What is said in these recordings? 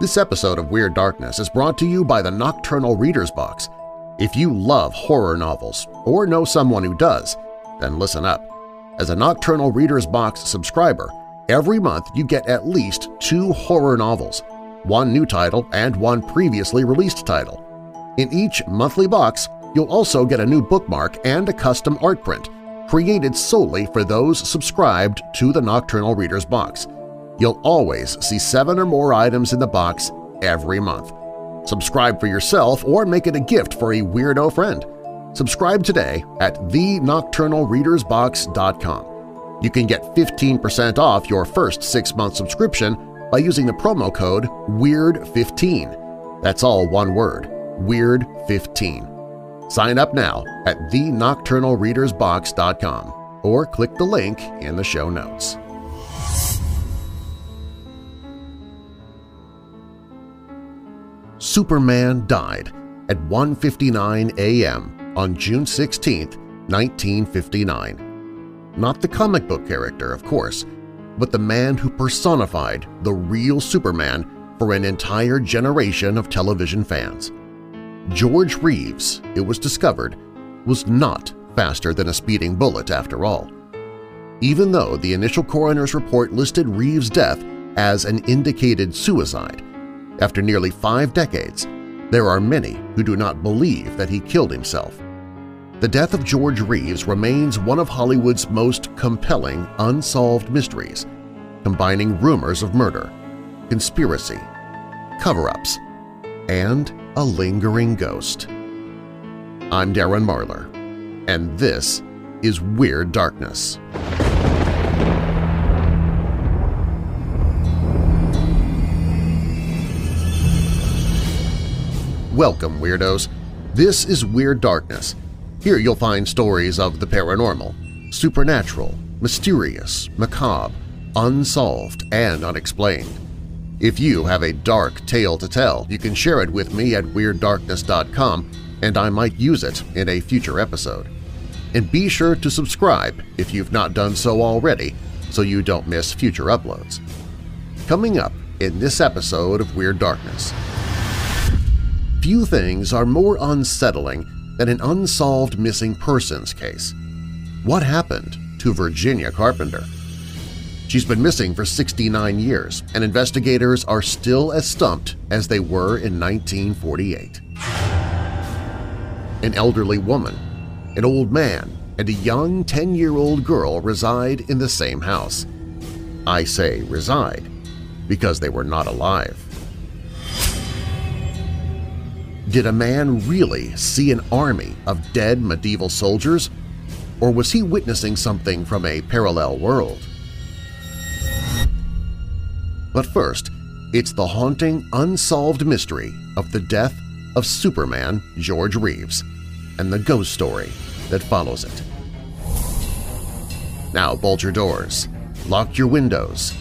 This episode of Weird Darkness is brought to you by the Nocturnal Reader's Box. If you love horror novels or know someone who does, then listen up. As a Nocturnal Reader's Box subscriber, every month you get at least two horror novels, one new title and one previously released title. In each monthly box, you'll also get a new bookmark and a custom art print created solely for those subscribed to the Nocturnal Reader's Box. You'll always see seven or more items in the box every month. Subscribe for yourself or make it a gift for a weirdo friend. Subscribe today at thenocturnalreadersbox.com. You can get 15% off your first six-month subscription by using the promo code WEIRD15. That's all one word, WEIRD15. Sign up now at thenocturnalreadersbox.com or click the link in the show notes. Superman died at 1.59 a.m. on June 16, 1959. Not the comic book character, of course, but the man who personified the real Superman for an entire generation of television fans. George Reeves, it was discovered, was not faster than a speeding bullet after all. Even though the initial coroner's report listed Reeves' death as an indicated suicide, after nearly five decades, there are many who do not believe that he killed himself. The death of George Reeves remains one of Hollywood's most compelling unsolved mysteries, combining rumors of murder, conspiracy, cover-ups, and a lingering ghost. I'm Darren Marlar, and this is Weird Darkness. Welcome, Weirdos! This is Weird Darkness. Here you'll find stories of the paranormal, supernatural, mysterious, macabre, unsolved, and unexplained. If you have a dark tale to tell, you can share it with me at WeirdDarkness.com and I might use it in a future episode. And be sure to subscribe if you've not done so already so you don't miss future uploads. Coming up in this episode of Weird Darkness – Few things are more unsettling than an unsolved missing persons case. What happened to Virginia Carpenter? She's been missing for 69 years, and investigators are still as stumped as they were in 1948. An elderly woman, an old man, and a young 10-year-old girl reside in the same house. I say reside because they were not alive. Did a man really see an army of dead medieval soldiers, or was he witnessing something from a parallel world? But first, it's the haunting, unsolved mystery of the death of Superman George Reeves and the ghost story that follows it. Now bolt your doors, lock your windows,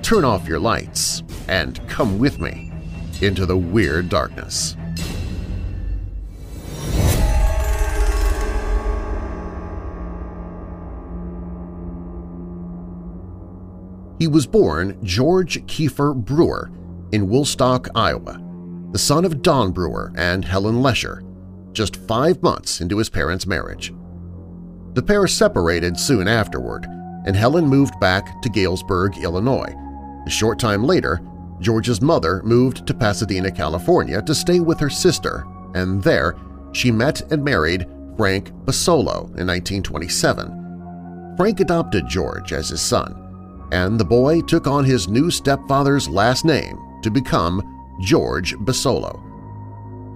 turn off your lights, and come with me into the Weird Darkness. He was born George Kiefer Brewer in Woolstock, Iowa, the son of Don Brewer and Helen Lescher, just five months into his parents' marriage. The pair separated soon afterward, and Helen moved back to Galesburg, Illinois. A short time later, George's mother moved to Pasadena, California to stay with her sister, and there she met and married Frank Bessolo in 1927. Frank adopted George as his son, and the boy took on his new stepfather's last name to become George Bessolo.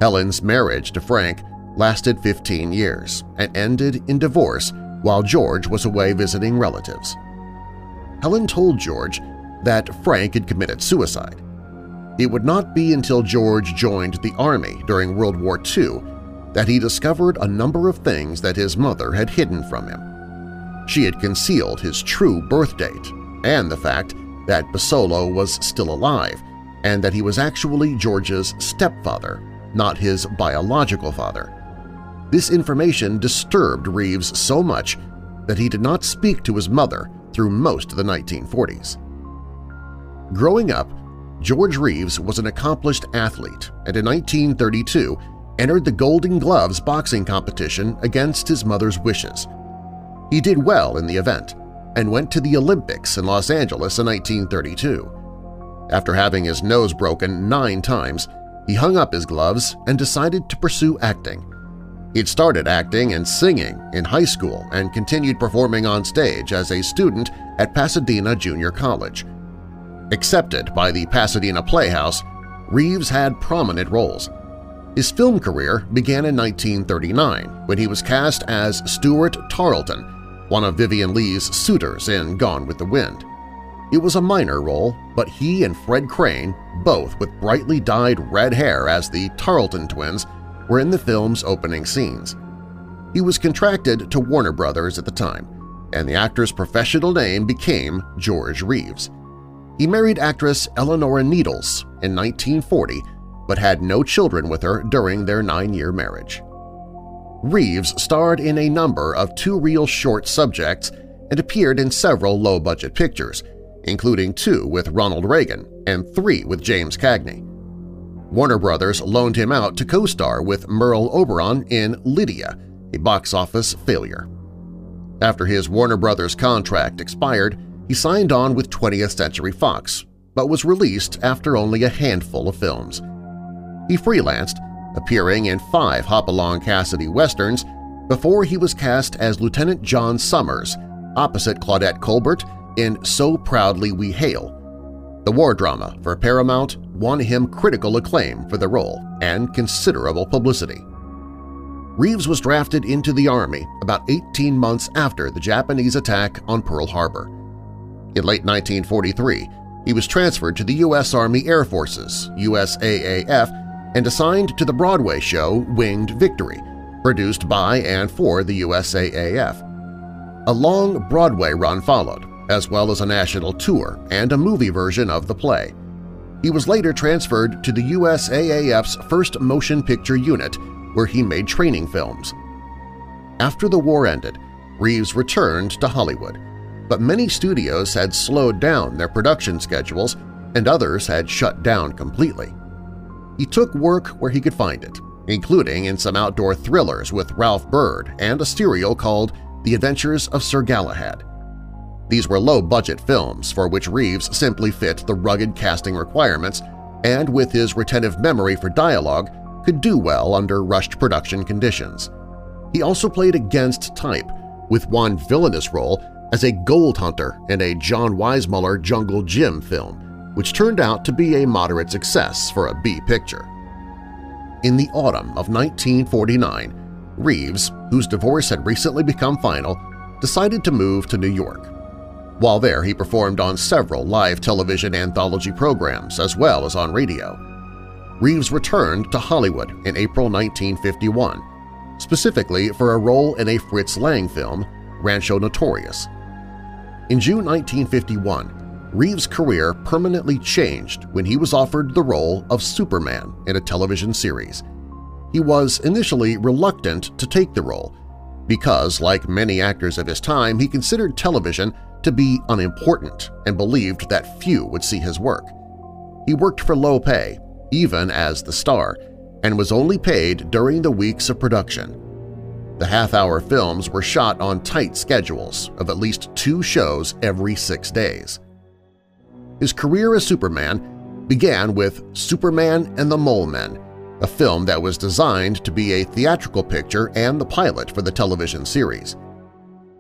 Helen's marriage to Frank lasted 15 years and ended in divorce while George was away visiting relatives. Helen told George that Frank had committed suicide. It would not be until George joined the Army during World War II that he discovered a number of things that his mother had hidden from him. She had concealed his true birth date and the fact that Bessolo was still alive and that he was actually George's stepfather, not his biological father. This information disturbed Reeves so much that he did not speak to his mother through most of the 1940s. Growing up, George Reeves was an accomplished athlete and in 1932 entered the Golden Gloves boxing competition against his mother's wishes. He did well in the event and went to the Olympics in Los Angeles in 1932. After having his nose broken nine times, he hung up his gloves and decided to pursue acting. He'd started acting and singing in high school and continued performing on stage as a student at Pasadena Junior College. Accepted by the Pasadena Playhouse, Reeves had prominent roles. His film career began in 1939 when he was cast as Stuart Tarleton, one of Vivien Leigh's suitors in Gone with the Wind. It was a minor role, but he and Fred Crane, both with brightly dyed red hair as the Tarleton twins, were in the film's opening scenes. He was contracted to Warner Brothers at the time, and the actor's professional name became George Reeves. He married actress Ellanora Needles in 1940 but had no children with her during their nine-year marriage. Reeves starred in a number of two-reel short subjects and appeared in several low-budget pictures, including two with Ronald Reagan and three with James Cagney. Warner Brothers loaned him out to co-star with Merle Oberon in Lydia, a box office failure. After his Warner Brothers contract expired, he signed on with 20th Century Fox, but was released after only a handful of films. He freelanced, appearing in five Hopalong Cassidy westerns before he was cast as Lieutenant John Summers opposite Claudette Colbert in So Proudly We Hail. The war drama for Paramount won him critical acclaim for the role and considerable publicity. Reeves was drafted into the Army about 18 months after the Japanese attack on Pearl Harbor. In late 1943, he was transferred to the U.S. Army Air Forces USAAF, and assigned to the Broadway show Winged Victory, produced by and for the USAAF. A long Broadway run followed, as well as a national tour and a movie version of the play. He was later transferred to the USAAF's first motion picture unit, where he made training films. After the war ended, Reeves returned to Hollywood, but many studios had slowed down their production schedules and others had shut down completely. He took work where he could find it, including in some outdoor thrillers with Ralph Byrd and a serial called The Adventures of Sir Galahad. These were low-budget films for which Reeves simply fit the rugged casting requirements and, with his retentive memory for dialogue, could do well under rushed production conditions. He also played against type, with one villainous role as a gold hunter in a John Weissmuller Jungle Jim film, which turned out to be a moderate success for a B picture. In the autumn of 1949, Reeves, whose divorce had recently become final, decided to move to New York. While there, he performed on several live television anthology programs as well as on radio. Reeves returned to Hollywood in April 1951, specifically for a role in a Fritz Lang film, Rancho Notorious. In June 1951, Reeves' career permanently changed when he was offered the role of Superman in a television series. He was initially reluctant to take the role because, like many actors of his time, he considered television to be unimportant and believed that few would see his work. He worked for low pay, even as the star, and was only paid during the weeks of production. The half-hour films were shot on tight schedules of at least two shows every six days. His career as Superman began with Superman and the Mole Men, a film that was designed to be a theatrical picture and the pilot for the television series.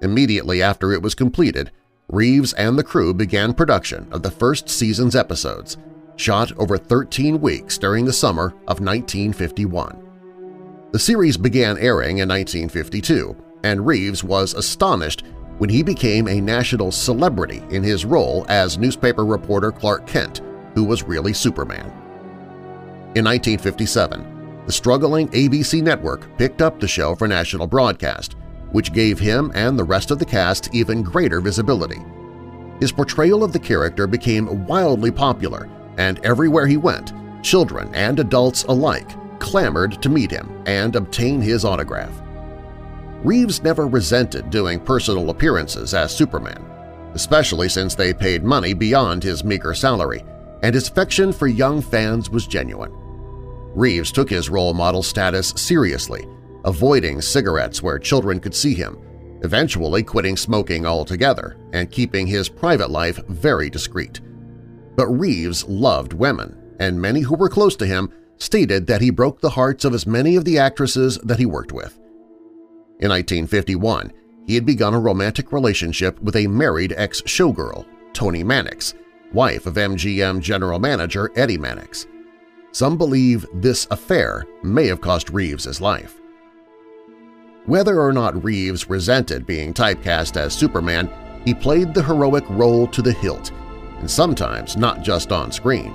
Immediately after it was completed, Reeves and the crew began production of the first season's episodes, shot over 13 weeks during the summer of 1951. The series began airing in 1952, and Reeves was astonished when he became a national celebrity in his role as newspaper reporter Clark Kent, who was really Superman. In 1957, the struggling ABC network picked up the show for national broadcast, which gave him and the rest of the cast even greater visibility. His portrayal of the character became wildly popular, and everywhere he went, children and adults alike clamored to meet him and obtain his autograph. Reeves never resented doing personal appearances as Superman, especially since they paid money beyond his meager salary, and his affection for young fans was genuine. Reeves took his role model status seriously, avoiding cigarettes where children could see him, eventually quitting smoking altogether and keeping his private life very discreet. But Reeves loved women, and many who were close to him stated that he broke the hearts of as many of the actresses that he worked with. In 1951, he had begun a romantic relationship with a married ex-showgirl, Toni Mannix, wife of MGM general manager Eddie Mannix. Some believe this affair may have cost Reeves his life. Whether or not Reeves resented being typecast as Superman, he played the heroic role to the hilt, and sometimes not just on screen.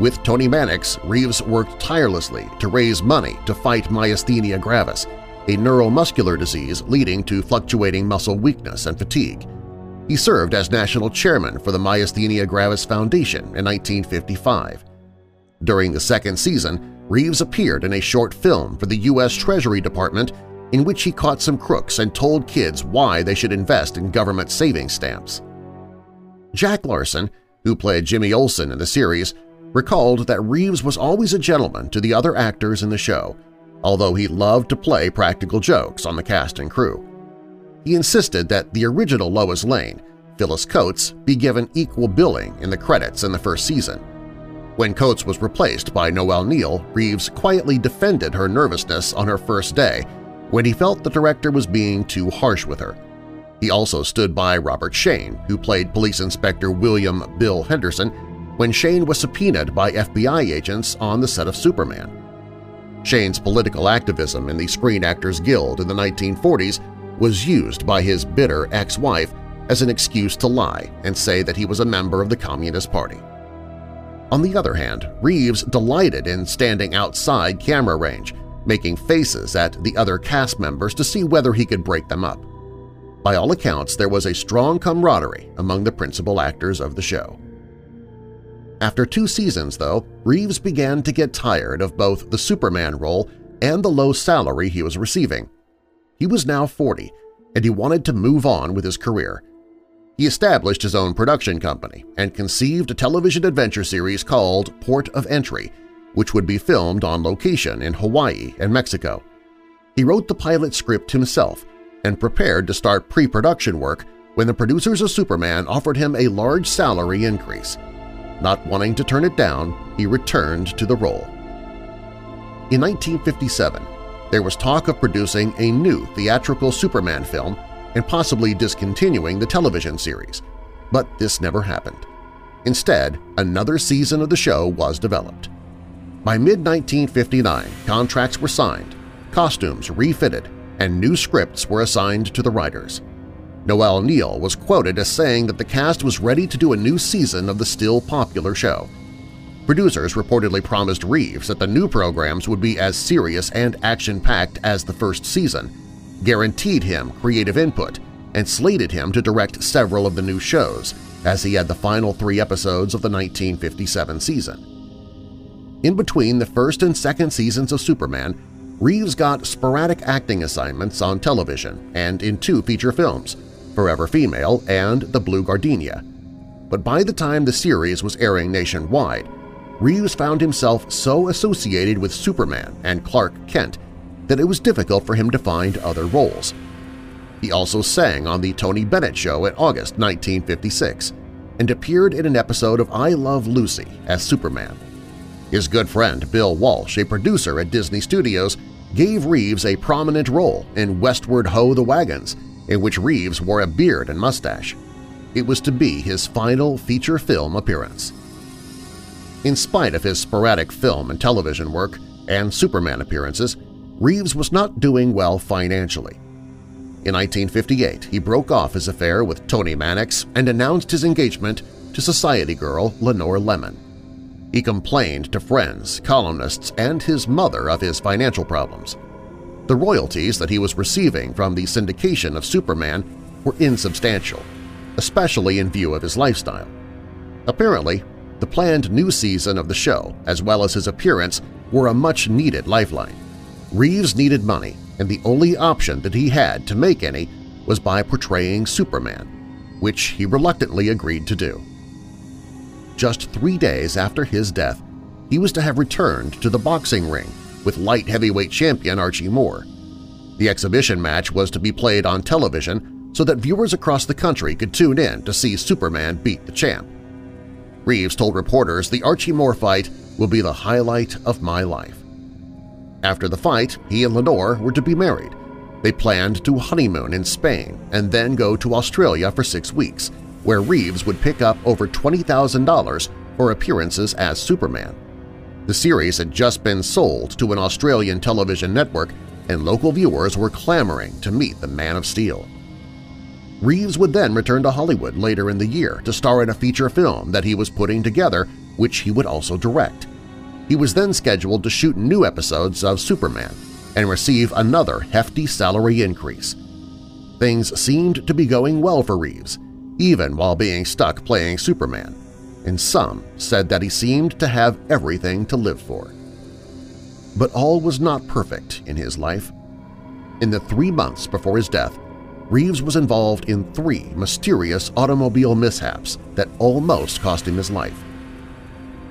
With Toni Mannix, Reeves worked tirelessly to raise money to fight myasthenia gravis, a neuromuscular disease leading to fluctuating muscle weakness and fatigue. He served as national chairman for the Myasthenia Gravis Foundation in 1955. During the second season, Reeves appeared in a short film for the U.S. Treasury Department in which he caught some crooks and told kids why they should invest in government savings stamps. Jack Larson, who played Jimmy Olsen in the series, recalled that Reeves was always a gentleman to the other actors in the show, although he loved to play practical jokes on the cast and crew. He insisted that the original Lois Lane, Phyllis Coates, be given equal billing in the credits in the first season. When Coates was replaced by Noel Neill, Reeves quietly defended her nervousness on her first day when he felt the director was being too harsh with her. He also stood by Robert Shayne, who played Police Inspector William Bill Henderson, when Shayne was subpoenaed by FBI agents on the set of Superman. Shayne's political activism in the Screen Actors Guild in the 1940s was used by his bitter ex-wife as an excuse to lie and say that he was a member of the Communist Party. On the other hand, Reeves delighted in standing outside camera range making faces at the other cast members to see whether he could break them up. By all accounts, there was a strong camaraderie among the principal actors of the show. After two seasons, though, Reeves began to get tired of both the Superman role and the low salary he was receiving. He was now 40, and he wanted to move on with his career. He established his own production company and conceived a television adventure series called Port of Entry which would be filmed on location in Hawaii and Mexico. He wrote the pilot script himself and prepared to start pre-production work when the producers of Superman offered him a large salary increase. Not wanting to turn it down, he returned to the role. In 1957, there was talk of producing a new theatrical Superman film and possibly discontinuing the television series, but this never happened. Instead, another season of the show was developed. By mid-1959, contracts were signed, costumes refitted, and new scripts were assigned to the writers. Noel Neill was quoted as saying that the cast was ready to do a new season of the still popular show. Producers reportedly promised Reeves that the new programs would be as serious and action-packed as the first season, guaranteed him creative input, and slated him to direct several of the new shows, as he had the final three episodes of the 1957 season. In between the first and second seasons of Superman, Reeves got sporadic acting assignments on television and in two feature films, Forever Female and The Blue Gardenia. But by the time the series was airing nationwide, Reeves found himself so associated with Superman and Clark Kent that it was difficult for him to find other roles. He also sang on The Tony Bennett Show in August 1956 and appeared in an episode of I Love Lucy as Superman. His good friend Bill Walsh, a producer at Disney Studios, gave Reeves a prominent role in Westward Ho the Wagons, in which Reeves wore a beard and mustache. It was to be his final feature film appearance. In spite of his sporadic film and television work and Superman appearances, Reeves was not doing well financially. In 1958, he broke off his affair with Toni Mannix and announced his engagement to society girl Lenore Lemmon. He complained to friends, columnists, and his mother of his financial problems. The royalties that he was receiving from the syndication of Superman were insubstantial, especially in view of his lifestyle. Apparently, the planned new season of the show, as well as his appearance, were a much-needed lifeline. Reeves needed money, and the only option that he had to make any was by portraying Superman, which he reluctantly agreed to do. just three days after his death, he was to have returned to the boxing ring with light heavyweight champion Archie Moore. The exhibition match was to be played on television so that viewers across the country could tune in to see Superman beat the champ. Reeves told reporters the Archie Moore fight will be the highlight of my life. After the fight, he and Lenore were to be married. They planned to honeymoon in Spain and then go to Australia for six weeks, where Reeves would pick up over $20,000 for appearances as Superman. The series had just been sold to an Australian television network and local viewers were clamoring to meet the Man of Steel. Reeves would then return to Hollywood later in the year to star in a feature film that he was putting together, which he would also direct. He was then scheduled to shoot new episodes of Superman and receive another hefty salary increase. Things seemed to be going well for Reeves, even while being stuck playing Superman, and some said that he seemed to have everything to live for. But all was not perfect in his life. In the three months before his death, Reeves was involved in three mysterious automobile mishaps that almost cost him his life.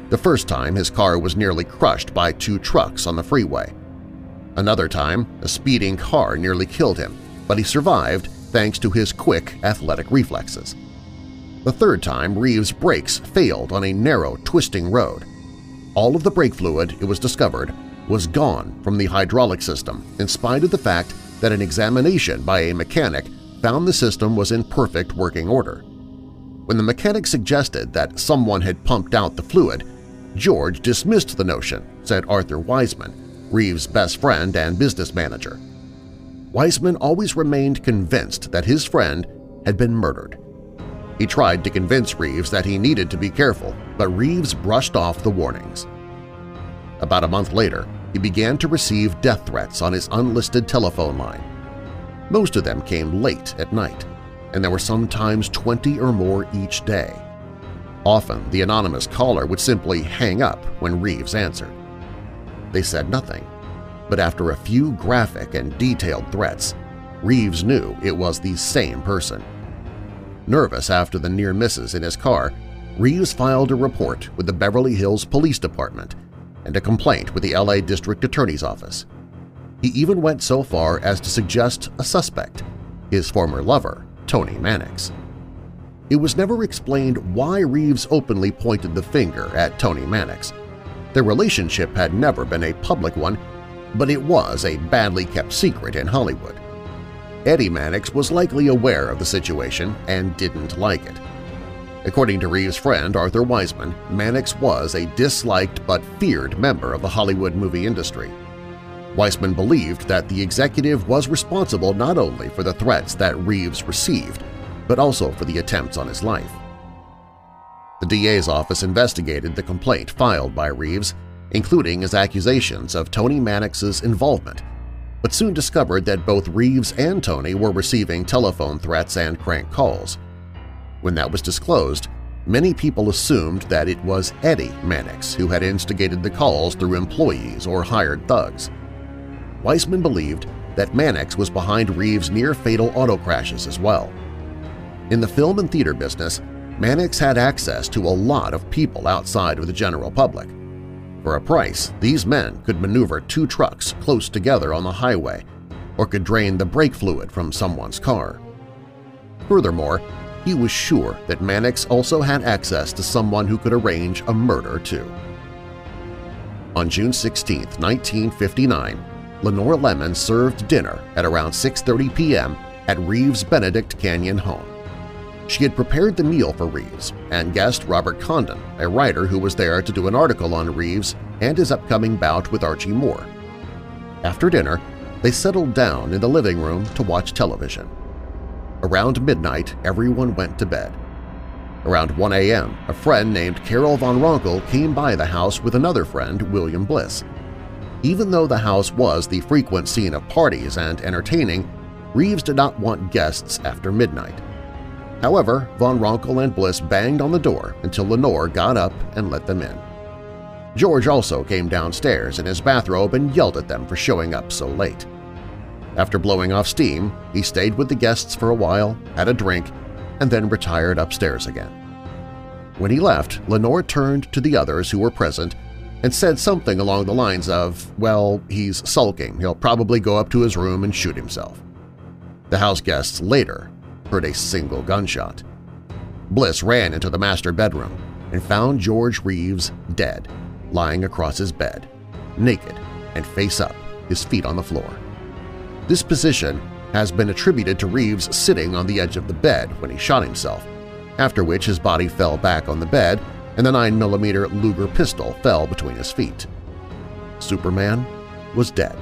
The first time his car was nearly crushed by two trucks on the freeway. Another time, a speeding car nearly killed him, but he survived thanks to his quick athletic reflexes. The third time, Reeves' brakes failed on a narrow, twisting road. All of the brake fluid, it was discovered, was gone from the hydraulic system in spite of the fact that an examination by a mechanic found the system was in perfect working order. When the mechanic suggested that someone had pumped out the fluid, George dismissed the notion, said Arthur Weissman, Reeves' best friend and business manager. Weissman always remained convinced that his friend had been murdered. He tried to convince Reeves that he needed to be careful, but Reeves brushed off the warnings. About a month later, he began to receive death threats on his unlisted telephone line. Most of them came late at night, and there were sometimes 20 or more each day. Often the anonymous caller would simply hang up when Reeves answered. They said nothing, but after a few graphic and detailed threats, Reeves knew it was the same person. Nervous after the near misses in his car, Reeves filed a report with the Beverly Hills Police Department and a complaint with the LA District Attorney's Office. He even went so far as to suggest a suspect, his former lover, Toni Mannix. It was never explained why Reeves openly pointed the finger at Toni Mannix. Their relationship had never been a public one, but it was a badly kept secret in Hollywood. Eddie Mannix was likely aware of the situation and didn't like it. According to Reeves' friend Arthur Weissman, Mannix was a disliked but feared member of the Hollywood movie industry. Weissman believed that the executive was responsible not only for the threats that Reeves received, but also for the attempts on his life. The DA's office investigated the complaint filed by Reeves, including his accusations of Toni Mannix's involvement, but soon discovered that both Reeves and Toni were receiving telephone threats and crank calls. When that was disclosed, many people assumed that it was Eddie Mannix who had instigated the calls through employees or hired thugs. Weissman believed that Mannix was behind Reeves' near-fatal auto crashes as well. In the film and theater business, Mannix had access to a lot of people outside of the general public. For a price, these men could maneuver two trucks close together on the highway or could drain the brake fluid from someone's car. Furthermore, he was sure that Mannix also had access to someone who could arrange a murder too. On June 16, 1959, Lenore Lemmon served dinner at around 6.30 p.m. at Reeves Benedict Canyon home. She had prepared the meal for Reeves and guest Robert Condon, a writer who was there to do an article on Reeves and his upcoming bout with Archie Moore. After dinner, they settled down in the living room to watch television. Around midnight, everyone went to bed. Around 1 a.m., a friend named Carol Von Ronkel came by the house with another friend, William Bliss. Even though the house was the frequent scene of parties and entertaining, Reeves did not want guests after midnight. However, Von Ronkel and Bliss banged on the door until Lenore got up and let them in. George also came downstairs in his bathrobe and yelled at them for showing up so late. After blowing off steam, he stayed with the guests for a while, had a drink, and then retired upstairs again. When he left, Lenore turned to the others who were present and said something along the lines of, well, he's sulking, he'll probably go up to his room and shoot himself. The house guests later heard a single gunshot. Bliss ran into the master bedroom and found George Reeves dead, lying across his bed, naked and face up, his feet on the floor. This position has been attributed to Reeves sitting on the edge of the bed when he shot himself, after which his body fell back on the bed and the 9mm Luger pistol fell between his feet. Superman was dead.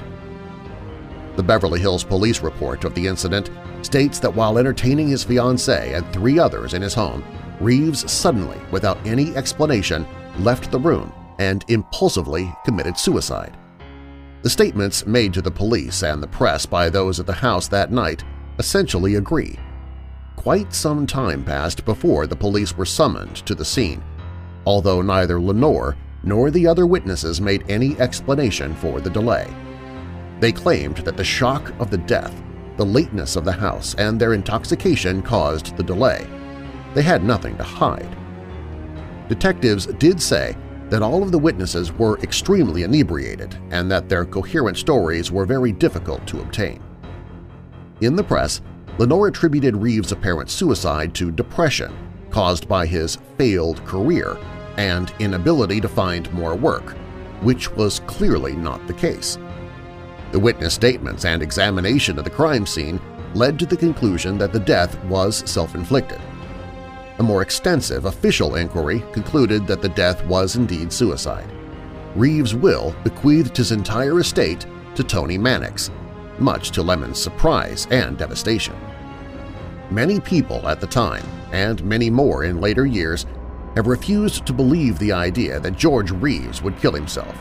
The Beverly Hills police report of the incident states that while entertaining his fiancée and three others in his home, Reeves suddenly, without any explanation, left the room and impulsively committed suicide. The statements made to the police and the press by those at the house that night essentially agree. Quite some time passed before the police were summoned to the scene, although neither Lenore nor the other witnesses made any explanation for the delay. They claimed that the shock of the death, the lateness of the house, and their intoxication caused the delay. They had nothing to hide. Detectives did say that all of the witnesses were extremely inebriated and that their coherent stories were very difficult to obtain. In the press, Lenore attributed Reeves' apparent suicide to depression caused by his failed career and inability to find more work, which was clearly not the case. The witness statements and examination of the crime scene led to the conclusion that the death was self-inflicted. A more extensive official inquiry concluded that the death was indeed suicide. Reeves' will bequeathed his entire estate to Toni Mannix, much to Lemmon's surprise and devastation. Many people at the time, and many more in later years, have refused to believe the idea that George Reeves would kill himself.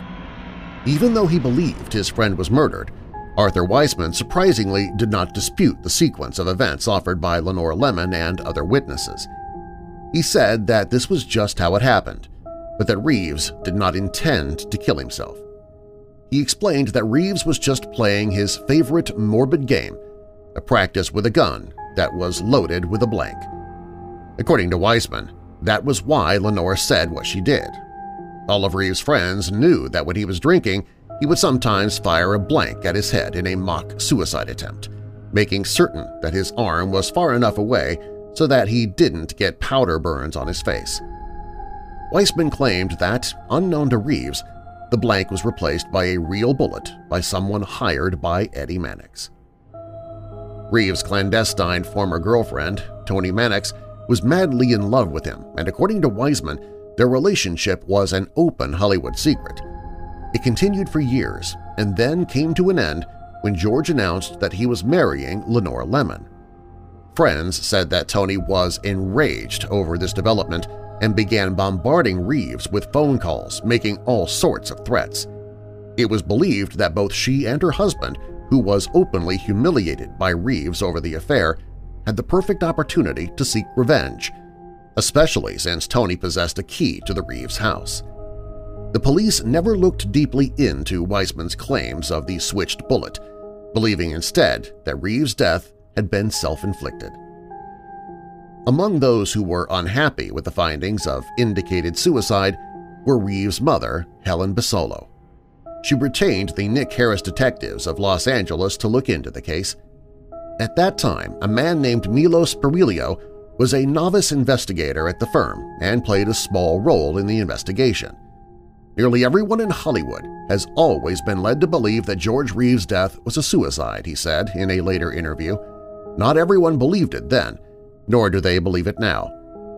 Even though he believed his friend was murdered, Arthur Weissman surprisingly did not dispute the sequence of events offered by Lenore Lemmon and other witnesses. He said that this was just how it happened, but that Reeves did not intend to kill himself. He explained that Reeves was just playing his favorite morbid game, a practice with a gun that was loaded with a blank. According to Weissman, that was why Lenore said what she did. Of Reeves' friends knew that when he was drinking, he would sometimes fire a blank at his head in a mock suicide attempt, making certain that his arm was far enough away so that he didn't get powder burns on his face. Weissman claimed that, unknown to Reeves, the blank was replaced by a real bullet by someone hired by Eddie Mannix. Reeves' clandestine former girlfriend, Toni Mannix, was madly in love with him, and according to Weissman, their relationship was an open Hollywood secret. It continued for years and then came to an end when George announced that he was marrying Lenore Lemmon. Friends said that Toni was enraged over this development and began bombarding Reeves with phone calls, making all sorts of threats. It was believed that both she and her husband, who was openly humiliated by Reeves over the affair, had the perfect opportunity to seek revenge, especially since Toni possessed a key to the Reeves house. The police never looked deeply into Weissman's claims of the switched bullet, believing instead that Reeves' death had been self-inflicted. Among those who were unhappy with the findings of indicated suicide were Reeves' mother, Helen Bessolo. She retained the Nick Harris detectives of Los Angeles to look into the case. At that time, a man named Milo Speriglio was a novice investigator at the firm and played a small role in the investigation. Nearly everyone in Hollywood has always been led to believe that George Reeves' death was a suicide, he said in a later interview. Not everyone believed it then, nor do they believe it now.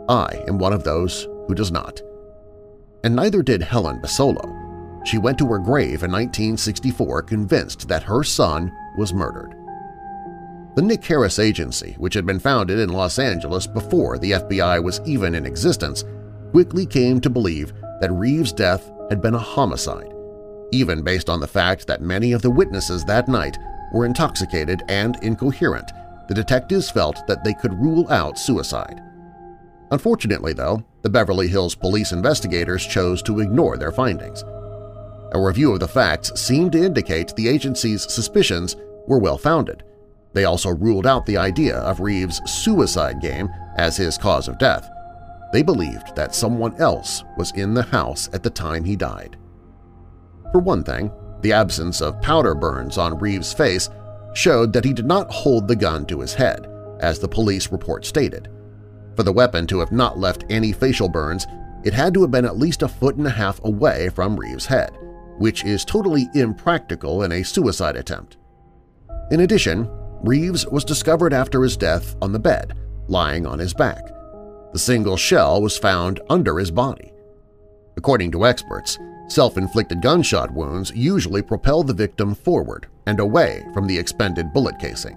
I am one of those who does not. And neither did Helen Bessolo. She went to her grave in 1964 convinced that her son was murdered. The Nick Harris Agency, which had been founded in Los Angeles before the FBI was even in existence, quickly came to believe that Reeves' death had been a homicide, even based on the fact that many of the witnesses that night were intoxicated and incoherent the detectives felt that they could rule out suicide. Unfortunately, though, the Beverly Hills police investigators chose to ignore their findings. A review of the facts seemed to indicate the agency's suspicions were well-founded. They also ruled out the idea of Reeves' suicide game as his cause of death. they believed that someone else was in the house at the time he died. For one thing, the absence of powder burns on Reeves' face showed that he did not hold the gun to his head, as the police report stated. For the weapon to have not left any facial burns, it had to have been at least a foot and a half away from Reeves' head, which is totally impractical in a suicide attempt. In addition, Reeves was discovered after his death on the bed, lying on his back. The single shell was found under his body. According to experts, self-inflicted gunshot wounds usually propel the victim forward and away from the expended bullet casing.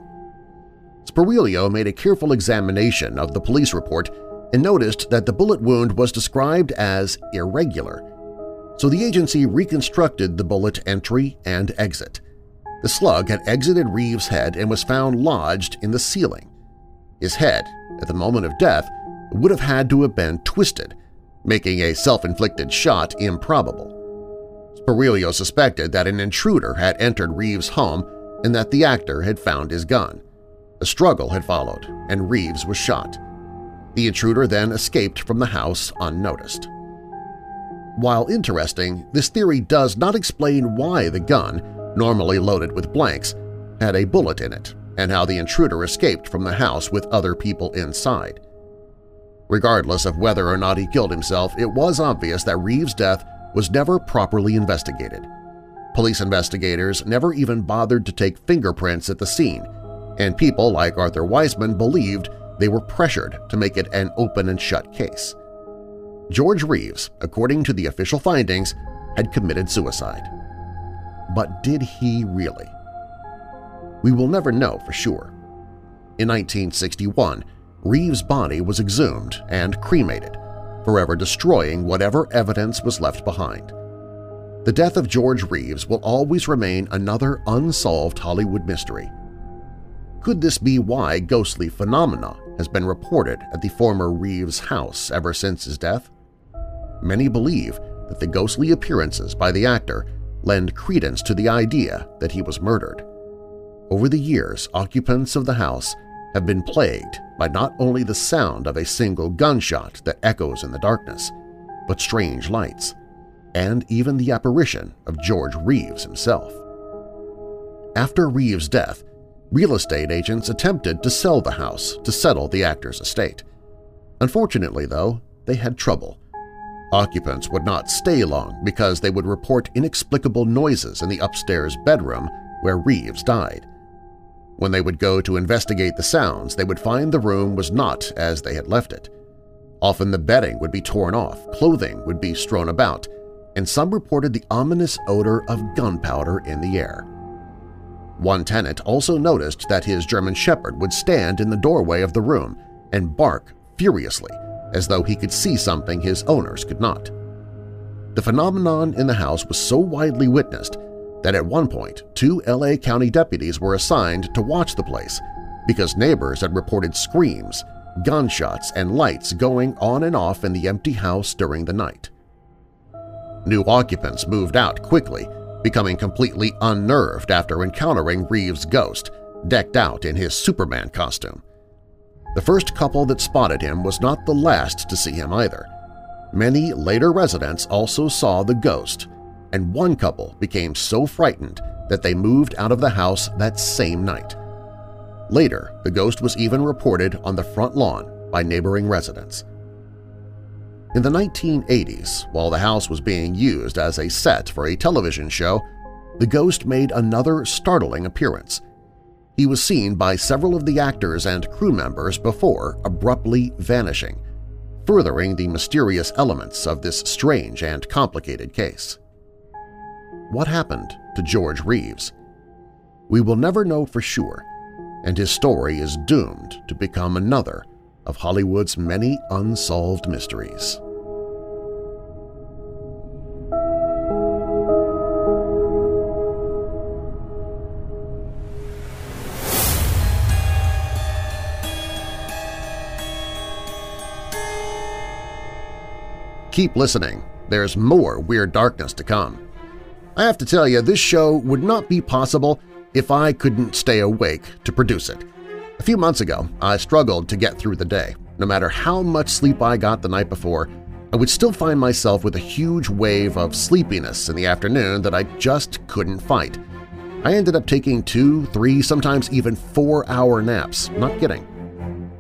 Speriglio made a careful examination of the police report and noticed that the bullet wound was described as irregular, so the agency reconstructed the bullet entry and exit. The slug had exited Reeves' head and was found lodged in the ceiling. His head, at the moment of death, would have had to have been twisted, making a self-inflicted shot improbable. Speriglio suspected that an intruder had entered Reeves' home and that the actor had found his gun. A struggle had followed, and Reeves was shot. The intruder then escaped from the house unnoticed. While interesting, this theory does not explain why the gun, normally loaded with blanks, had a bullet in it and how the intruder escaped from the house with other people inside. Regardless of whether or not he killed himself, it was obvious that Reeves' death was never properly investigated. Police investigators never even bothered to take fingerprints at the scene, and people like Arthur Weissman believed they were pressured to make it an open-and-shut case. George Reeves, according to the official findings, had committed suicide. But did he really? We will never know for sure. In 1961, Reeves' body was exhumed and cremated, forever destroying whatever evidence was left behind. The death of George Reeves will always remain another unsolved Hollywood mystery. Could this be why ghostly phenomena has been reported at the former Reeves house ever since his death? Many believe that the ghostly appearances by the actor lend credence to the idea that he was murdered. Over the years, occupants of the house have been plagued by not only the sound of a single gunshot that echoes in the darkness, but strange lights, and even the apparition of George Reeves himself. After Reeves' death, real estate agents attempted to sell the house to settle the actor's estate. Unfortunately, though, they had trouble. Occupants would not stay long because they would report inexplicable noises in the upstairs bedroom where Reeves died. When they would go to investigate the sounds, they would find the room was not as they had left it. Often the bedding would be torn off, clothing would be strewn about, and some reported the ominous odor of gunpowder in the air. One tenant also noticed that his German Shepherd would stand in the doorway of the room and bark furiously as though he could see something his owners could not. The phenomenon in the house was so widely witnessed that at one point two L.A. County deputies were assigned to watch the place because neighbors had reported screams, gunshots, and lights going on and off in the empty house during the night. New occupants moved out quickly, becoming completely unnerved after encountering Reeves' ghost, decked out in his Superman costume. The first couple that spotted him was not the last to see him either. Many later residents also saw the ghost and one couple became so frightened that they moved out of the house that same night. Later, the ghost was even reported on the front lawn by neighboring residents. In the 1980s, while the house was being used as a set for a television show, the ghost made another startling appearance. He was seen by several of the actors and crew members before abruptly vanishing, furthering the mysterious elements of this strange and complicated case what happened to George Reeves? We will never know for sure, and his story is doomed to become another of Hollywood's many unsolved mysteries. Keep listening. There's more Weird Darkness to come. I have to tell you, this show would not be possible if I couldn't stay awake to produce it. A few months ago, I struggled to get through the day. no matter how much sleep I got the night before, I would still find myself with a huge wave of sleepiness in the afternoon that I just couldn't fight. I ended up taking two, three, sometimes even four-hour naps, not kidding.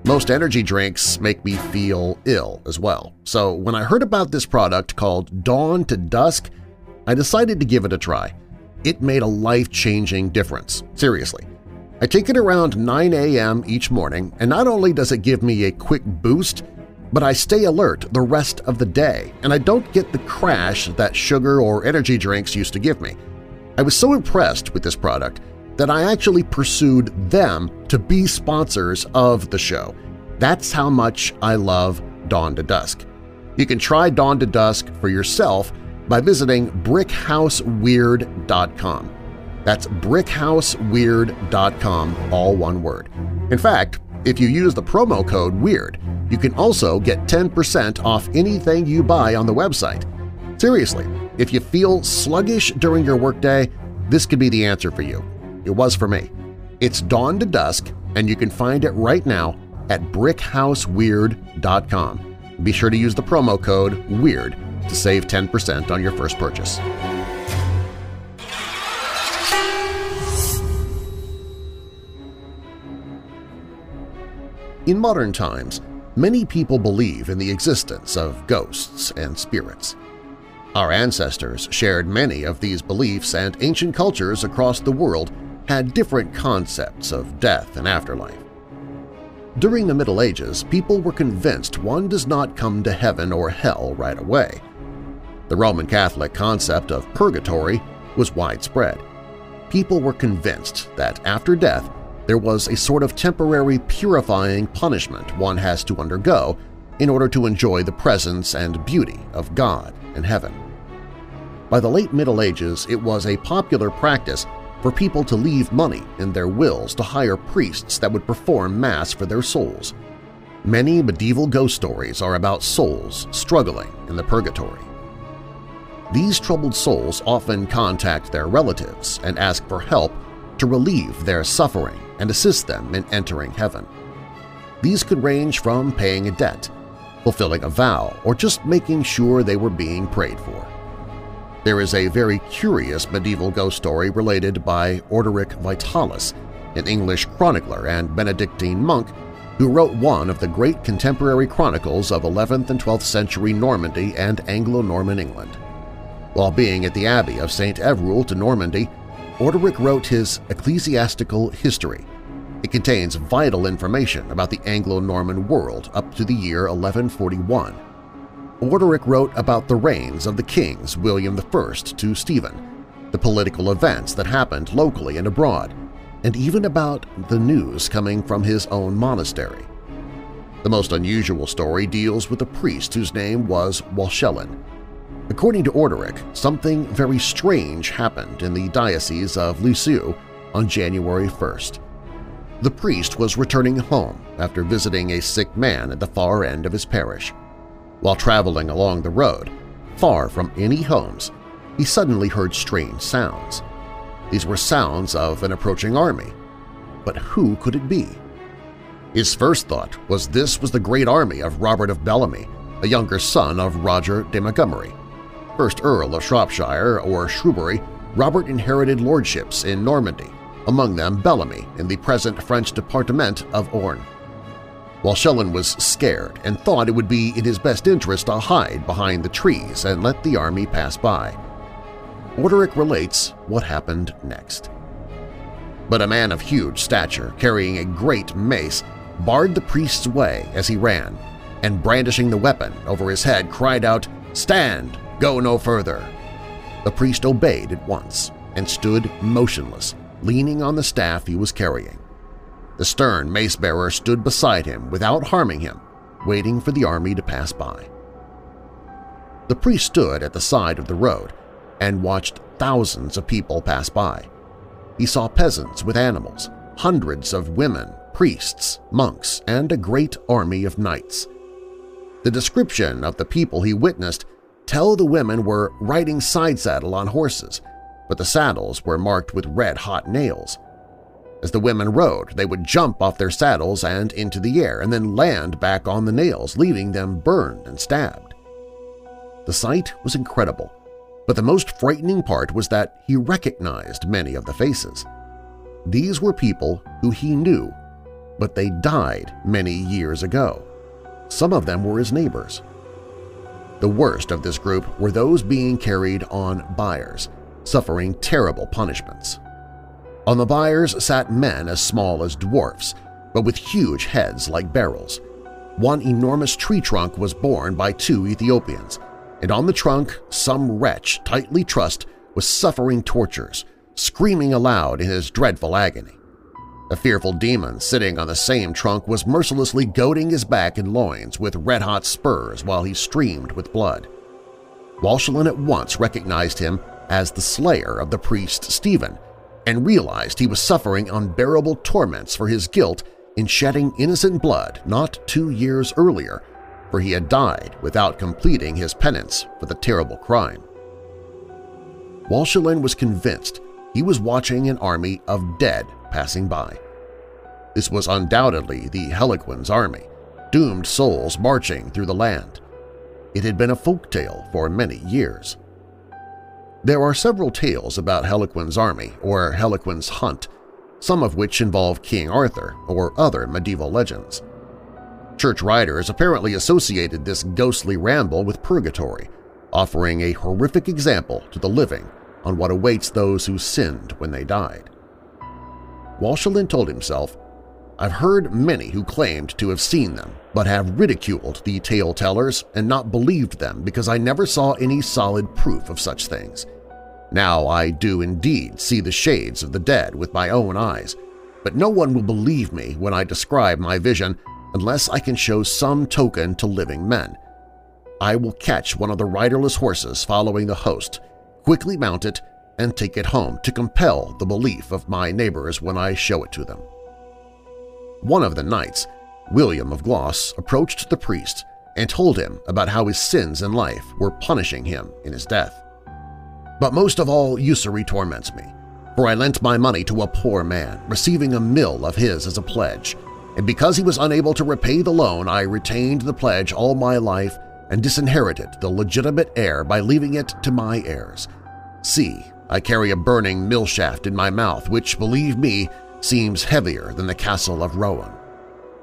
Most energy drinks make me feel ill as well, so when I heard about this product called Dawn to Dusk, I decided to give it a try. It made a life-changing difference, seriously. I take it around 9 a.m. each morning, and not only does it give me a quick boost, but I stay alert the rest of the day, and I don't get the crash that sugar or energy drinks used to give me. I was so impressed with this product that I actually pursued them to be sponsors of the show. That's how much I love Dawn to Dusk. You can try Dawn to Dusk for yourself by visiting brickhouseweird.com. That's brickhouseweird.com, all one word. In fact, if you use the promo code WEIRD, you can also get 10% off anything you buy on the website. Seriously, if you feel sluggish during your workday, this could be the answer for you. It was for me. It's Dawn to Dusk, and you can find it right now at brickhouseweird.com. Be sure to use the promo code WEIRD to save 10% on your first purchase. In modern times, many people believe in the existence of ghosts and spirits. Our ancestors shared many of these beliefs and ancient cultures across the world had different concepts of death and afterlife. During the Middle Ages, people were convinced one does not come to heaven or hell right away. The Roman Catholic concept of purgatory was widespread. People were convinced that after death there was a sort of temporary purifying punishment one has to undergo in order to enjoy the presence and beauty of God and heaven. By the late Middle Ages, it was a popular practice for people to leave money in their wills to hire priests that would perform Mass for their souls. Many medieval ghost stories are about souls struggling in the purgatory. These troubled souls often contact their relatives and ask for help to relieve their suffering and assist them in entering heaven. These could range from paying a debt, fulfilling a vow, or just making sure they were being prayed for. There is a very curious medieval ghost story related by Orderic Vitalis, an English chronicler and Benedictine monk who wrote one of the great contemporary chronicles of 11th and 12th century Normandy and Anglo-Norman England. While being at the Abbey of St. Evroul to Normandy, Orderic wrote his Ecclesiastical History. It contains vital information about the Anglo-Norman world up to the year 1141. Orderic wrote about the reigns of the kings William I to Stephen, the political events that happened locally and abroad, and even about the news coming from his own monastery. The most unusual story deals with a priest whose name was Walchelin. According to Orderic, something very strange happened in the Diocese of Lisieux on January 1st. The priest was returning home after visiting a sick man at the far end of his parish. While traveling along the road, far from any homes, he suddenly heard strange sounds. These were sounds of an approaching army. But who could it be? His first thought was this was the great army of Robert of Bellamy, a younger son of Roger de Montgomery. First Earl of Shropshire or Shrewsbury, Robert inherited lordships in Normandy, among them Bellamy in the present French department of Orne. Walchelin was scared and thought it would be in his best interest to hide behind the trees and let the army pass by. Orderic relates what happened next. But a man of huge stature, carrying a great mace, barred the priest's way as he ran, and brandishing the weapon over his head cried out, "'Stand! Go no further!' The priest obeyed at once and stood motionless, leaning on the staff he was carrying. The stern mace-bearer stood beside him without harming him, waiting for the army to pass by. The priest stood at the side of the road and watched thousands of people pass by. He saw peasants with animals, hundreds of women, priests, monks, and a great army of knights. The description of the people he witnessed tell the women were riding side saddle on horses, but the saddles were marked with red-hot nails. As the women rode, they would jump off their saddles and into the air and then land back on the nails, leaving them burned and stabbed. The sight was incredible, but the most frightening part was that he recognized many of the faces. These were people who he knew, but they died many years ago. Some of them were his neighbors. The worst of this group were those being carried on biers, suffering terrible punishments. On the biers sat men as small as dwarfs, but with huge heads like barrels. One enormous tree trunk was borne by two Ethiopians, and on the trunk some wretch tightly trussed was suffering tortures, screaming aloud in his dreadful agony. A fearful demon sitting on the same trunk was mercilessly goading his back and loins with red-hot spurs while he streamed with blood. Walchelin at once recognized him as the slayer of the priest Stephen and realized he was suffering unbearable torments for his guilt in shedding innocent blood not two years earlier, for he had died without completing his penance for the terrible crime. Walchelin was convinced he was watching an army of dead passing by. This was undoubtedly the Hellequin's army, doomed souls marching through the land. It had been a folk tale for many years. There are several tales about Hellequin's army or Hellequin's hunt, some of which involve King Arthur or other medieval legends. Church writers apparently associated this ghostly ramble with purgatory, offering a horrific example to the living on what awaits those who sinned when they died. Walchelin told himself, I've heard many who claimed to have seen them, but have ridiculed the tale-tellers and not believed them because I never saw any solid proof of such things. Now I do indeed see the shades of the dead with my own eyes, but no one will believe me when I describe my vision unless I can show some token to living men. I will catch one of the riderless horses following the host, quickly mount it, and take it home to compel the belief of my neighbors when I show it to them. One of the knights, William of Glos, approached the priest and told him about how his sins in life were punishing him in his death. But most of all usury torments me, for I lent my money to a poor man, receiving a mill of his as a pledge, and because he was unable to repay the loan I retained the pledge all my life and disinherited the legitimate heir by leaving it to my heirs. See, I carry a burning mill shaft in my mouth which, believe me, seems heavier than the castle of Rouen.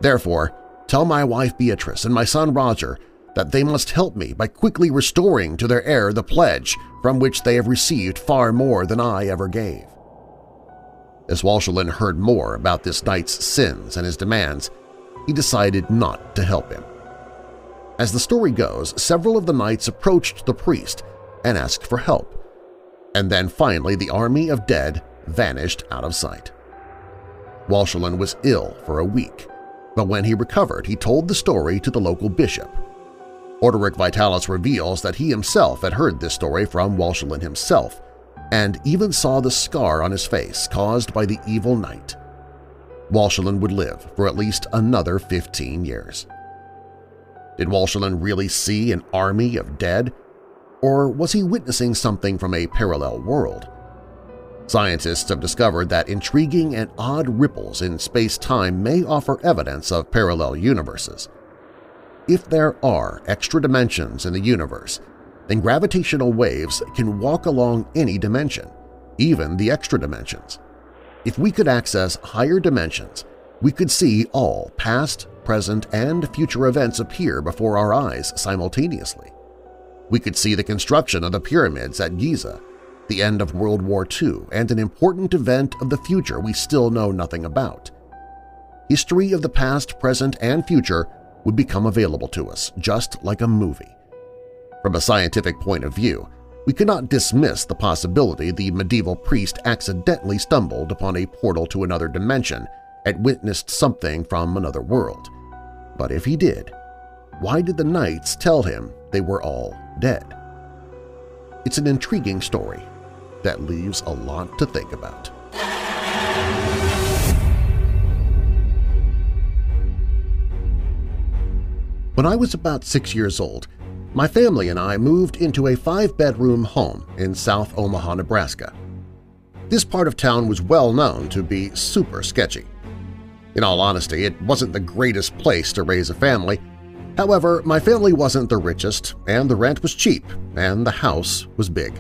Therefore, tell my wife Beatrice and my son Roger that they must help me by quickly restoring to their heir the pledge from which they have received far more than I ever gave. As Walchelin heard more about this knight's sins and his demands, he decided not to help him. As the story goes, several of the knights approached the priest and asked for help, and then finally the army of dead vanished out of sight. Walchelin was ill for a week, but when he recovered he told the story to the local bishop, Orderic Vitalis reveals that he himself had heard this story from Walchelin himself and even saw the scar on his face caused by the evil knight. Walchelin would live for at least another 15 years. Did Walchelin really see an army of dead, or was he witnessing something from a parallel world? Scientists have discovered that intriguing and odd ripples in space-time may offer evidence of parallel universes. If there are extra dimensions in the universe, then gravitational waves can walk along any dimension, even the extra dimensions. If we could access higher dimensions, we could see all past, present, and future events appear before our eyes simultaneously. We could see the construction of the pyramids at Giza, the end of World War II, and an important event of the future we still know nothing about. History of the past, present, and future would become available to us, just like a movie. From a scientific point of view, we cannot dismiss the possibility the medieval priest accidentally stumbled upon a portal to another dimension and witnessed something from another world. But if he did, why did the knights tell him they were all dead? It's an intriguing story that leaves a lot to think about. When I was about six years old, my family and I moved into a five-bedroom home in South Omaha, Nebraska. This part of town was well known to be super sketchy. In all honesty, it wasn't the greatest place to raise a family. However, my family wasn't the richest, and the rent was cheap, and the house was big.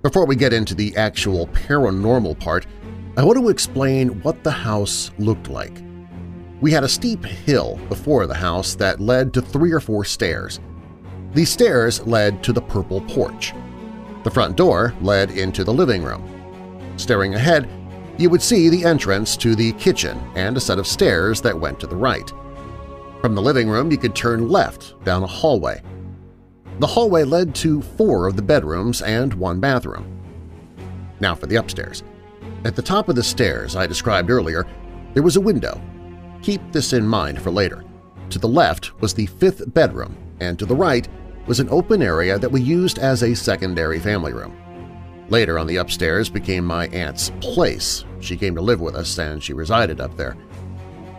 Before we get into the actual paranormal part, I want to explain what the house looked like. We had a steep hill before the house that led to three or four stairs. These stairs led to the purple porch. The front door led into the living room. Staring ahead, you would see the entrance to the kitchen and a set of stairs that went to the right. From the living room, you could turn left down a hallway. The hallway led to four of the bedrooms and one bathroom. Now for the upstairs. At the top of the stairs I described earlier, there was a window. Keep this in mind for later. To the left was the fifth bedroom, and to the right was an open area that we used as a secondary family room. Later on the upstairs became my aunt's place. She came to live with us and she resided up there.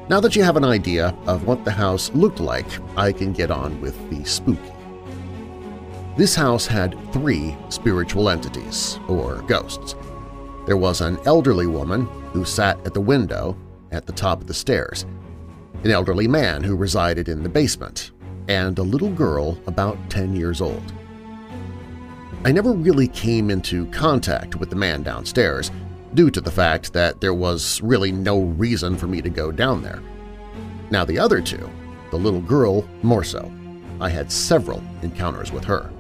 Now that you have an idea of what the house looked like, I can get on with the spooky. This house had three spiritual entities, or ghosts. There was an elderly woman who sat at the window at the top of the stairs, an elderly man who resided in the basement, and a little girl about 10 years old. I never really came into contact with the man downstairs due to the fact that there was really no reason for me to go down there. Now the other two, the little girl more so, I had several encounters with her.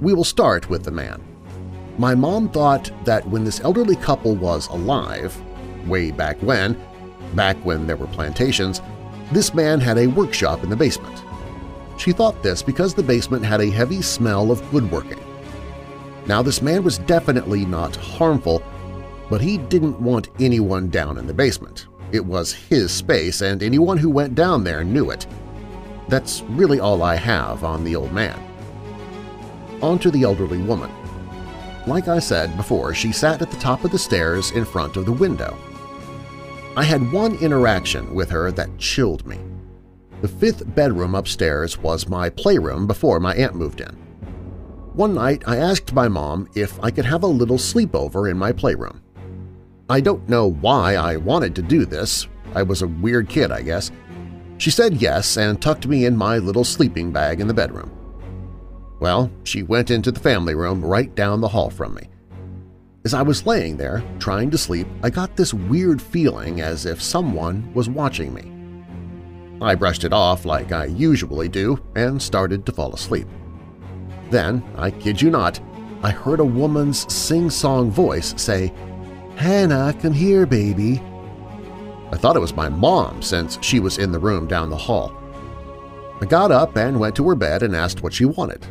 We will start with the man. My mom thought that when this elderly couple was alive, way back when, back when there were plantations, this man had a workshop in the basement. She thought this because the basement had a heavy smell of woodworking. Now this man was definitely not harmful, but he didn't want anyone down in the basement. It was his space and anyone who went down there knew it. That's really all I have on the old man. On to the elderly woman. Like I said before, she sat at the top of the stairs in front of the window. I had one interaction with her that chilled me. The fifth bedroom upstairs was my playroom before my aunt moved in. One night I asked my mom if I could have a little sleepover in my playroom. I don't know why I wanted to do this. I was a weird kid, I guess. She said yes and tucked me in my little sleeping bag in the bedroom. Well, she went into the family room right down the hall from me. As I was laying there, trying to sleep, I got this weird feeling as if someone was watching me. I brushed it off like I usually do and started to fall asleep. Then, I kid you not, I heard a woman's sing-song voice say, Hannah, come here, baby. I thought it was my mom since she was in the room down the hall. I got up and went to her bed and asked what she wanted.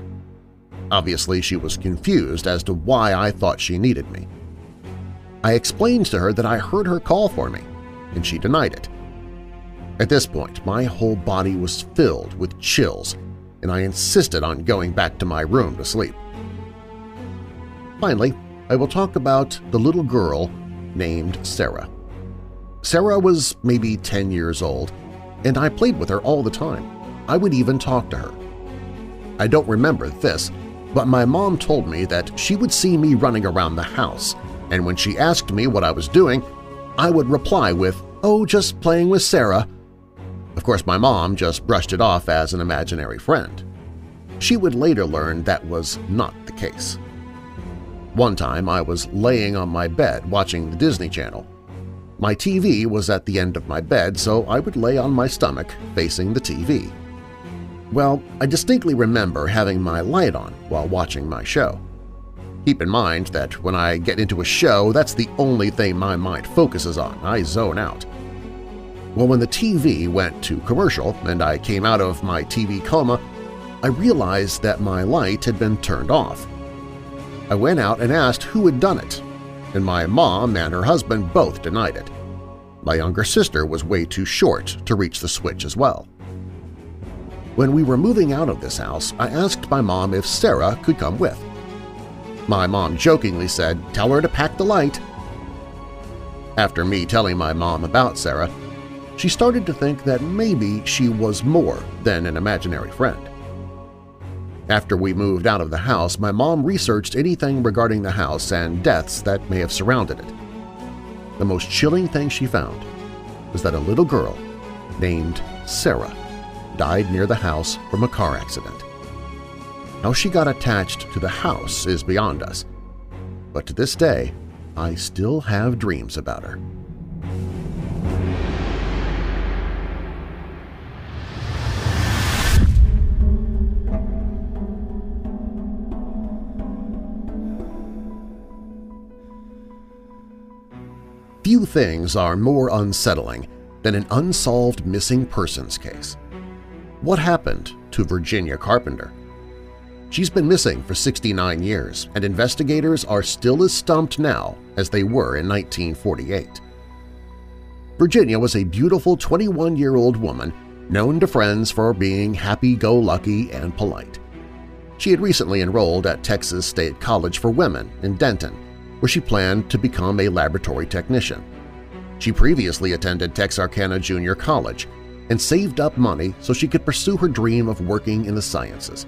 Obviously, she was confused as to why I thought she needed me. I explained to her that I heard her call for me, and she denied it. At this point, my whole body was filled with chills, and I insisted on going back to my room to sleep. Finally, I will talk about the little girl named Sarah. Sarah was maybe 10 years old, and I played with her all the time. I would even talk to her. I don't remember this, but my mom told me that she would see me running around the house, and when she asked me what I was doing, I would reply with, oh, just playing with Sarah, of course, my mom just brushed it off as an imaginary friend. She would later learn that was not the case. One time I was laying on my bed watching the Disney Channel. My TV was at the end of my bed, so I would lay on my stomach facing the TV. Well, I distinctly remember having my light on while watching my show. Keep in mind that when I get into a show, that's the only thing my mind focuses on. I zone out. Well, when the TV went to commercial and I came out of my TV coma, I realized that my light had been turned off. I went out and asked who had done it, and my mom and her husband both denied it. My younger sister was way too short to reach the switch as well. When we were moving out of this house, I asked my mom if Sarah could come with. My mom jokingly said, tell her to pack the light. After me telling my mom about Sarah, she started to think that maybe she was more than an imaginary friend. After we moved out of the house, my mom researched anything regarding the house and deaths that may have surrounded it. The most chilling thing she found was that a little girl named Sarah died near the house from a car accident. How she got attached to the house is beyond us, but to this day I still have dreams about her. Few things are more unsettling than an unsolved missing persons case. What happened to Virginia Carpenter? She's been missing for 69 years, and investigators are still as stumped now as they were in 1948. Virginia was a beautiful 21-year-old woman known to friends for being happy-go-lucky and polite. She had recently enrolled at Texas State College for Women in Denton, where she planned to become a laboratory technician. She previously attended Texarkana Junior College and saved up money so she could pursue her dream of working in the sciences.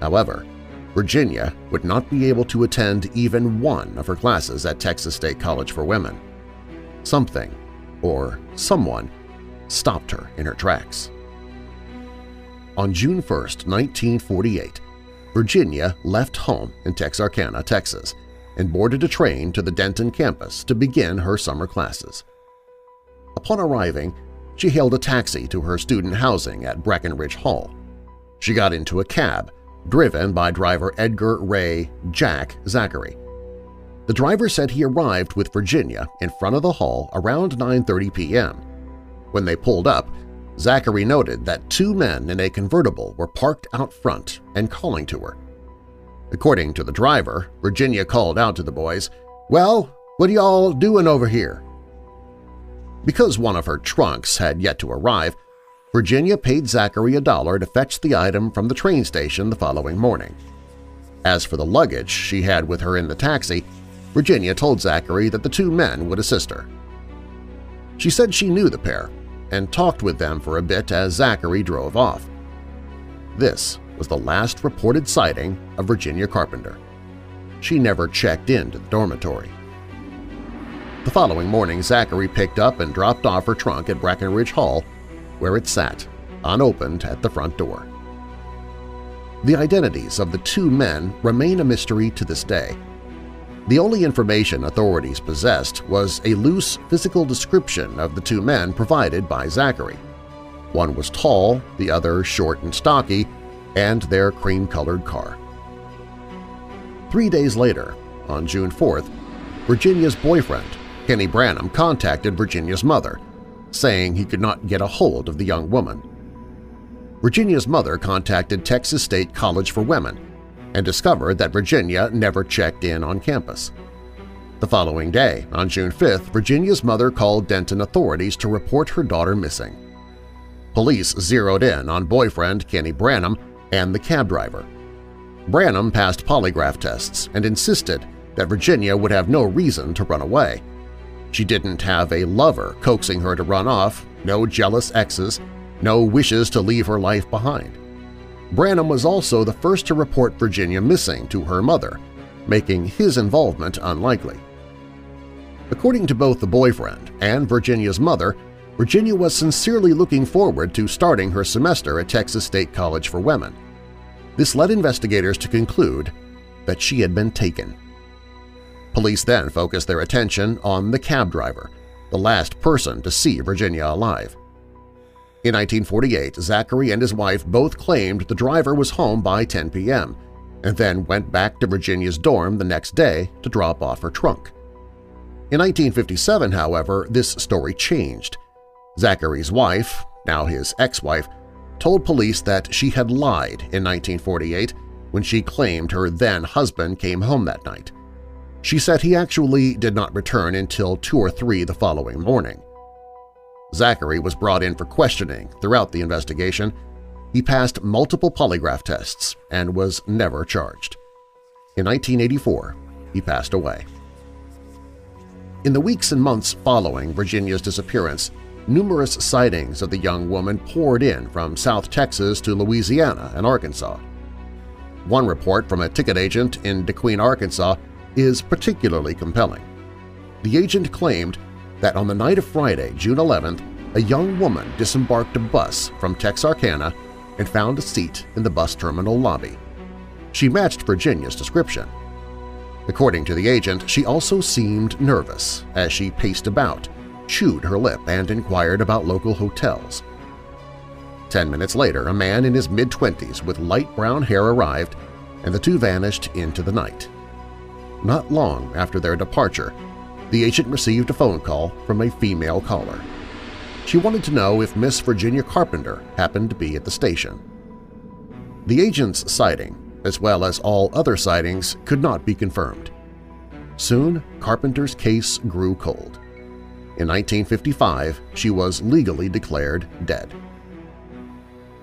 However, Virginia would not be able to attend even one of her classes at Texas State College for Women. Something, or someone, stopped her in her tracks. On June 1, 1948, Virginia left home in Texarkana, Texas, and boarded a train to the Denton campus to begin her summer classes. Upon arriving, she hailed a taxi to her student housing at Breckenridge Hall. She got into a cab, driven by driver Edgar Ray Jack Zachary. The driver said he arrived with Virginia in front of the hall around 9.30 p.m. When they pulled up, Zachary noted that two men in a convertible were parked out front and calling to her. According to the driver, Virginia called out to the boys, Well, what are y'all doing over here? Because one of her trunks had yet to arrive, Virginia paid Zachary a dollar to fetch the item from the train station the following morning. As for the luggage she had with her in the taxi, Virginia told Zachary that the two men would assist her. She said she knew the pair and talked with them for a bit as Zachary drove off. This was the last reported sighting of Virginia Carpenter. She never checked into the dormitory. The following morning, Zachary picked up and dropped off her trunk at Breckenridge Hall, where it sat, unopened at the front door. The identities of the two men remain a mystery to this day. The only information authorities possessed was a loose physical description of the two men provided by Zachary. One was tall, the other short and stocky, and their cream-colored car. Three days later, on June 4th, Virginia's boyfriend, Kenny Branham, contacted Virginia's mother, saying he could not get a hold of the young woman. Virginia's mother contacted Texas State College for Women and discovered that Virginia never checked in on campus. The following day, on June 5th, Virginia's mother called Denton authorities to report her daughter missing. Police zeroed in on boyfriend Kenny Branham and the cab driver. Branham passed polygraph tests and insisted that Virginia would have no reason to run away. She didn't have a lover coaxing her to run off, no jealous exes, no wishes to leave her life behind. Branham was also the first to report Virginia missing to her mother, making his involvement unlikely. According to both the boyfriend and Virginia's mother, Virginia was sincerely looking forward to starting her semester at Texas State College for Women. This led investigators to conclude that she had been taken. Police then focused their attention on the cab driver, the last person to see Virginia alive. In 1948, Zachary and his wife both claimed the driver was home by 10 p.m. and then went back to Virginia's dorm the next day to drop off her trunk. In 1957, however, this story changed – Zachary's wife, now his ex-wife, told police that she had lied in 1948 when she claimed her then-husband came home that night. She said he actually did not return until 2 or 3 the following morning. Zachary was brought in for questioning throughout the investigation. He passed multiple polygraph tests and was never charged. In 1984, he passed away. In the weeks and months following Virginia's disappearance, numerous sightings of the young woman poured in from South Texas to Louisiana and Arkansas. one report from a ticket agent in DeQueen, Arkansas is particularly compelling. The agent claimed that on the night of Friday, June 11th, a young woman disembarked a bus from Texarkana and found a seat in the bus terminal lobby. She matched Virginia's description. According to the agent, she also seemed nervous as she paced about, chewed her lip, and inquired about local hotels. Ten minutes later, a man in his mid-twenties with light brown hair arrived, and the two vanished into the night. Not long after their departure, the agent received a phone call from a female caller. She wanted to know if Miss Virginia Carpenter happened to be at the station. The agent's sighting, as well as all other sightings, could not be confirmed. Soon, Carpenter's case grew cold. In 1955, she was legally declared dead.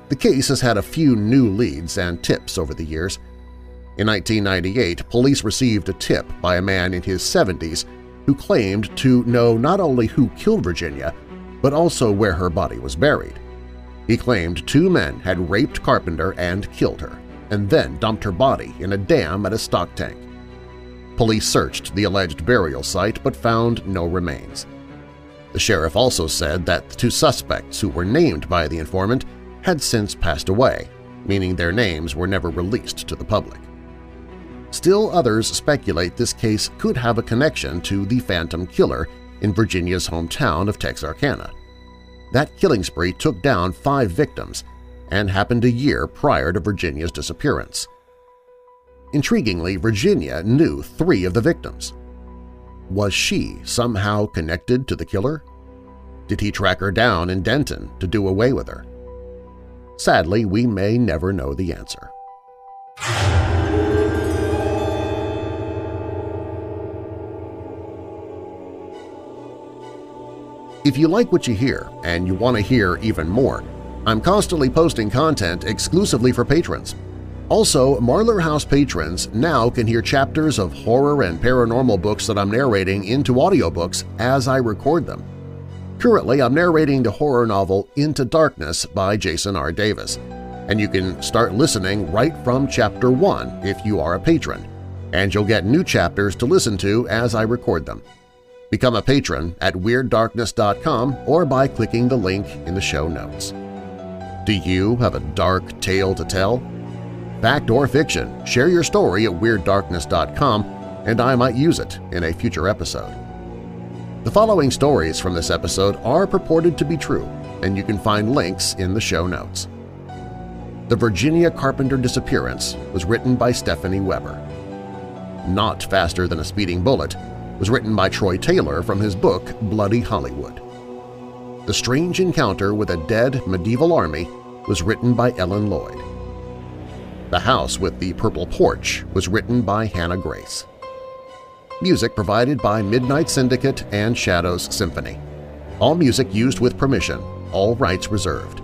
The case has had a few new leads and tips over the years. In 1998, police received a tip by a man in his 70s who claimed to know not only who killed Virginia, but also where her body was buried. He claimed two men had raped Carpenter and killed her, and then dumped her body in a dam at a stock tank. Police searched the alleged burial site but found no remains. The sheriff also said that the two suspects who were named by the informant had since passed away, meaning their names were never released to the public. Still others speculate this case could have a connection to the Phantom Killer in Virginia's hometown of Texarkana. That killing spree took down five victims and happened a year prior to Virginia's disappearance. Intriguingly, Virginia knew three of the victims. Was she somehow connected to the killer? Did he track her down in Denton to do away with her? Sadly, we may never know the answer. If you like what you hear and you want to hear even more, I'm constantly posting content exclusively for patrons. Also, Marlar House patrons now can hear chapters of horror and paranormal books that I'm narrating into audiobooks as I record them. Currently, I'm narrating the horror novel Into Darkness by Jason R. Davis, and you can start listening right from Chapter 1 if you are a patron, and you'll get new chapters to listen to as I record them. Become a patron at WeirdDarkness.com or by clicking the link in the show notes. Do you have a dark tale to tell? Fact or fiction, share your story at WeirdDarkness.com and I might use it in a future episode. The following stories from this episode are purported to be true, and you can find links in the show notes. The Virginia Carpenter Disappearance was written by Stephanie Weber. Not Faster Than a Speeding Bullet was written by Troy Taylor from his book Bloody Hollywood. The Strange Encounter with a Dead Medieval Army was written by Ellen Lloyd. The House with the Purple Porch was written by Hannah Grace. Music provided by Midnight Syndicate and Shadows Symphony. All music used with permission, all rights reserved.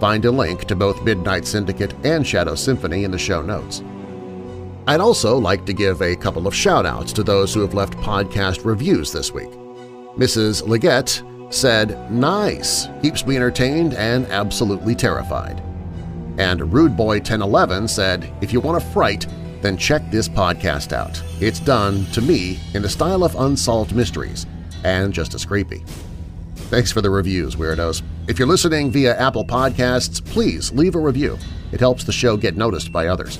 Find a link to both Midnight Syndicate and Shadow Symphony in the show notes. I'd also like to give a couple of shout-outs to those who have left podcast reviews this week. Mrs. Leggett said, Nice! Keeps me entertained and absolutely terrified. And Rude Boy 1011 said, If you want a fright, then check this podcast out. It's done, to me, in the style of Unsolved Mysteries, and just as creepy. Thanks for the reviews, Weirdos. If you're listening via Apple Podcasts, please leave a review. It helps the show get noticed by others.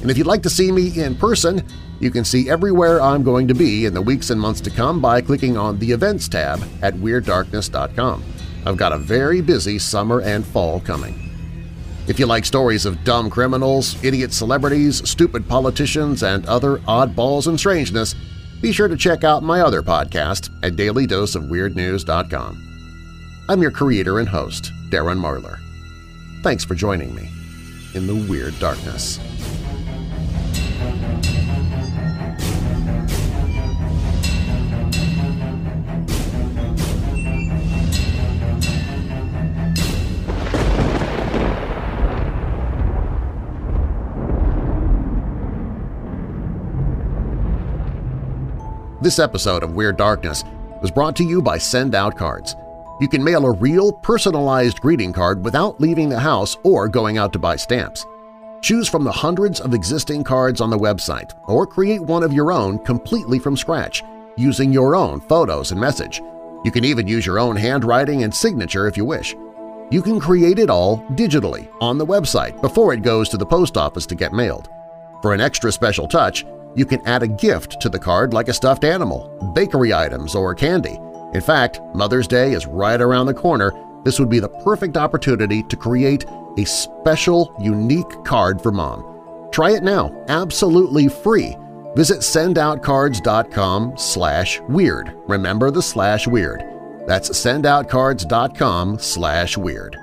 And if you'd like to see me in person, you can see everywhere I'm going to be in the weeks and months to come by clicking on the Events tab at WeirdDarkness.com. I've got a very busy summer and fall coming. If you like stories of dumb criminals, idiot celebrities, stupid politicians, and other oddballs and strangeness, be sure to check out my other podcast at dailydoseofweirdnews.com. I'm your creator and host, Darren Marlar. Thanks for joining me in the Weird Darkness. This episode of Weird Darkness was brought to you by Send Out Cards. You can mail a real, personalized greeting card without leaving the house or going out to buy stamps. Choose from the hundreds of existing cards on the website or create one of your own completely from scratch, using your own photos and message. You can even use your own handwriting and signature if you wish. You can create it all digitally on the website before it goes to the post office to get mailed. For an extra special touch, you can add a gift to the card like a stuffed animal, bakery items, or candy. In fact, Mother's Day is right around the corner. This would be the perfect opportunity to create a special, unique card for Mom. Try it now, absolutely free. Visit sendoutcards.com slash weird. Remember the slash weird. That's sendoutcards.com slash weird.